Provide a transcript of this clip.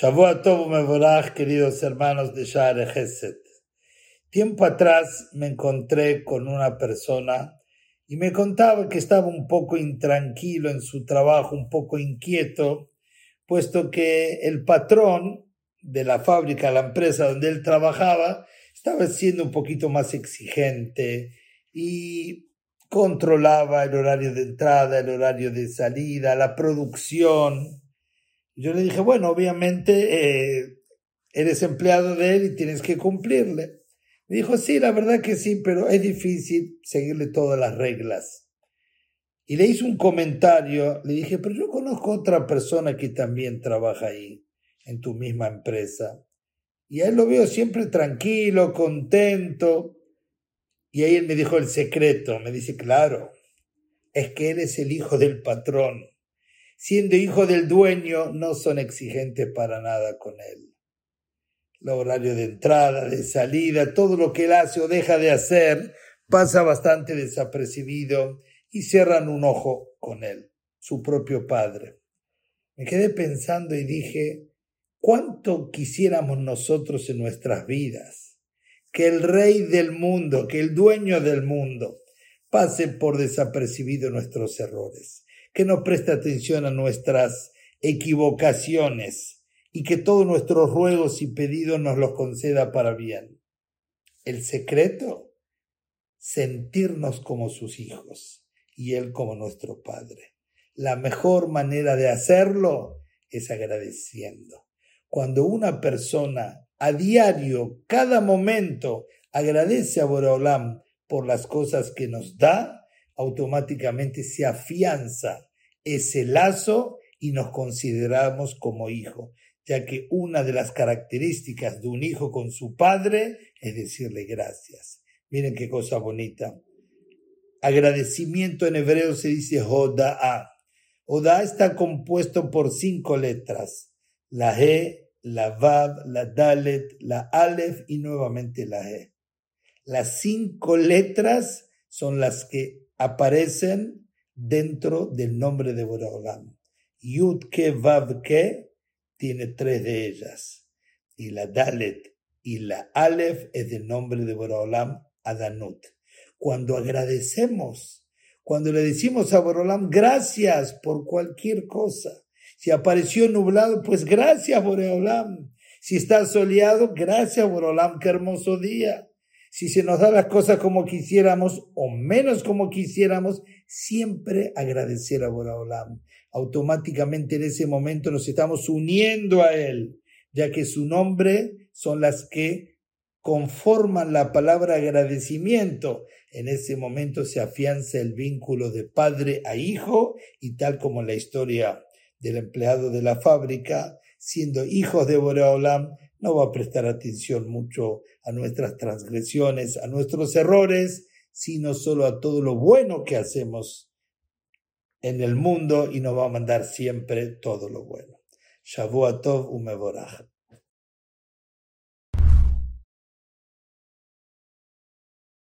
Shavuot Tov Mevorach, queridos hermanos de Share Geset. Tiempo atrás me encontré con una persona y me contaba que estaba un poco intranquilo en su trabajo, un poco inquieto, puesto que el patrón de la fábrica, la empresa donde él trabajaba, estaba siendo un poquito más exigente y controlaba el horario de entrada, el horario de salida, la producción yo le dije, bueno, obviamente eh, eres empleado de él y tienes que cumplirle. Me dijo, sí, la verdad que sí, pero es difícil seguirle todas las reglas. Y le hice un comentario, le dije, pero yo conozco otra persona que también trabaja ahí, en tu misma empresa. Y a él lo veo siempre tranquilo, contento. Y ahí él me dijo el secreto, me dice, claro, es que él es el hijo del patrón siendo hijo del dueño, no son exigentes para nada con él. El horario de entrada, de salida, todo lo que él hace o deja de hacer pasa bastante desapercibido y cierran un ojo con él, su propio padre. Me quedé pensando y dije, ¿cuánto quisiéramos nosotros en nuestras vidas que el rey del mundo, que el dueño del mundo, pase por desapercibido nuestros errores? Que no preste atención a nuestras equivocaciones y que todos nuestros ruegos y pedidos nos los conceda para bien. El secreto, sentirnos como sus hijos y Él como nuestro Padre. La mejor manera de hacerlo es agradeciendo. Cuando una persona a diario, cada momento, agradece a Boraholam por las cosas que nos da, automáticamente se afianza ese lazo y nos consideramos como hijo, ya que una de las características de un hijo con su padre es decirle gracias. Miren qué cosa bonita. Agradecimiento en hebreo se dice Hoda'a. Hoda'a está compuesto por cinco letras. La He, la Vav, la Dalet, la Aleph y nuevamente la He. Las cinco letras son las que aparecen dentro del nombre de Boraholam. Yud ke Vav ke tiene tres de ellas. Y la Dalet y la Aleph es del nombre de Boraholam Adanut. Cuando agradecemos, cuando le decimos a Boraholam gracias por cualquier cosa. Si apareció nublado, pues gracias Boraholam. Si está soleado, gracias Boraholam, qué hermoso día si se nos da las cosas como quisiéramos o menos como quisiéramos, siempre agradecer a Boraholam. Automáticamente en ese momento nos estamos uniendo a Él, ya que su nombre son las que conforman la palabra agradecimiento. En ese momento se afianza el vínculo de padre a hijo y tal como la historia del empleado de la fábrica, siendo hijos de Boraholam, no va a prestar atención mucho a nuestras transgresiones, a nuestros errores, sino solo a todo lo bueno que hacemos en el mundo y nos va a mandar siempre todo lo bueno. Shavuot Tov Umevorach.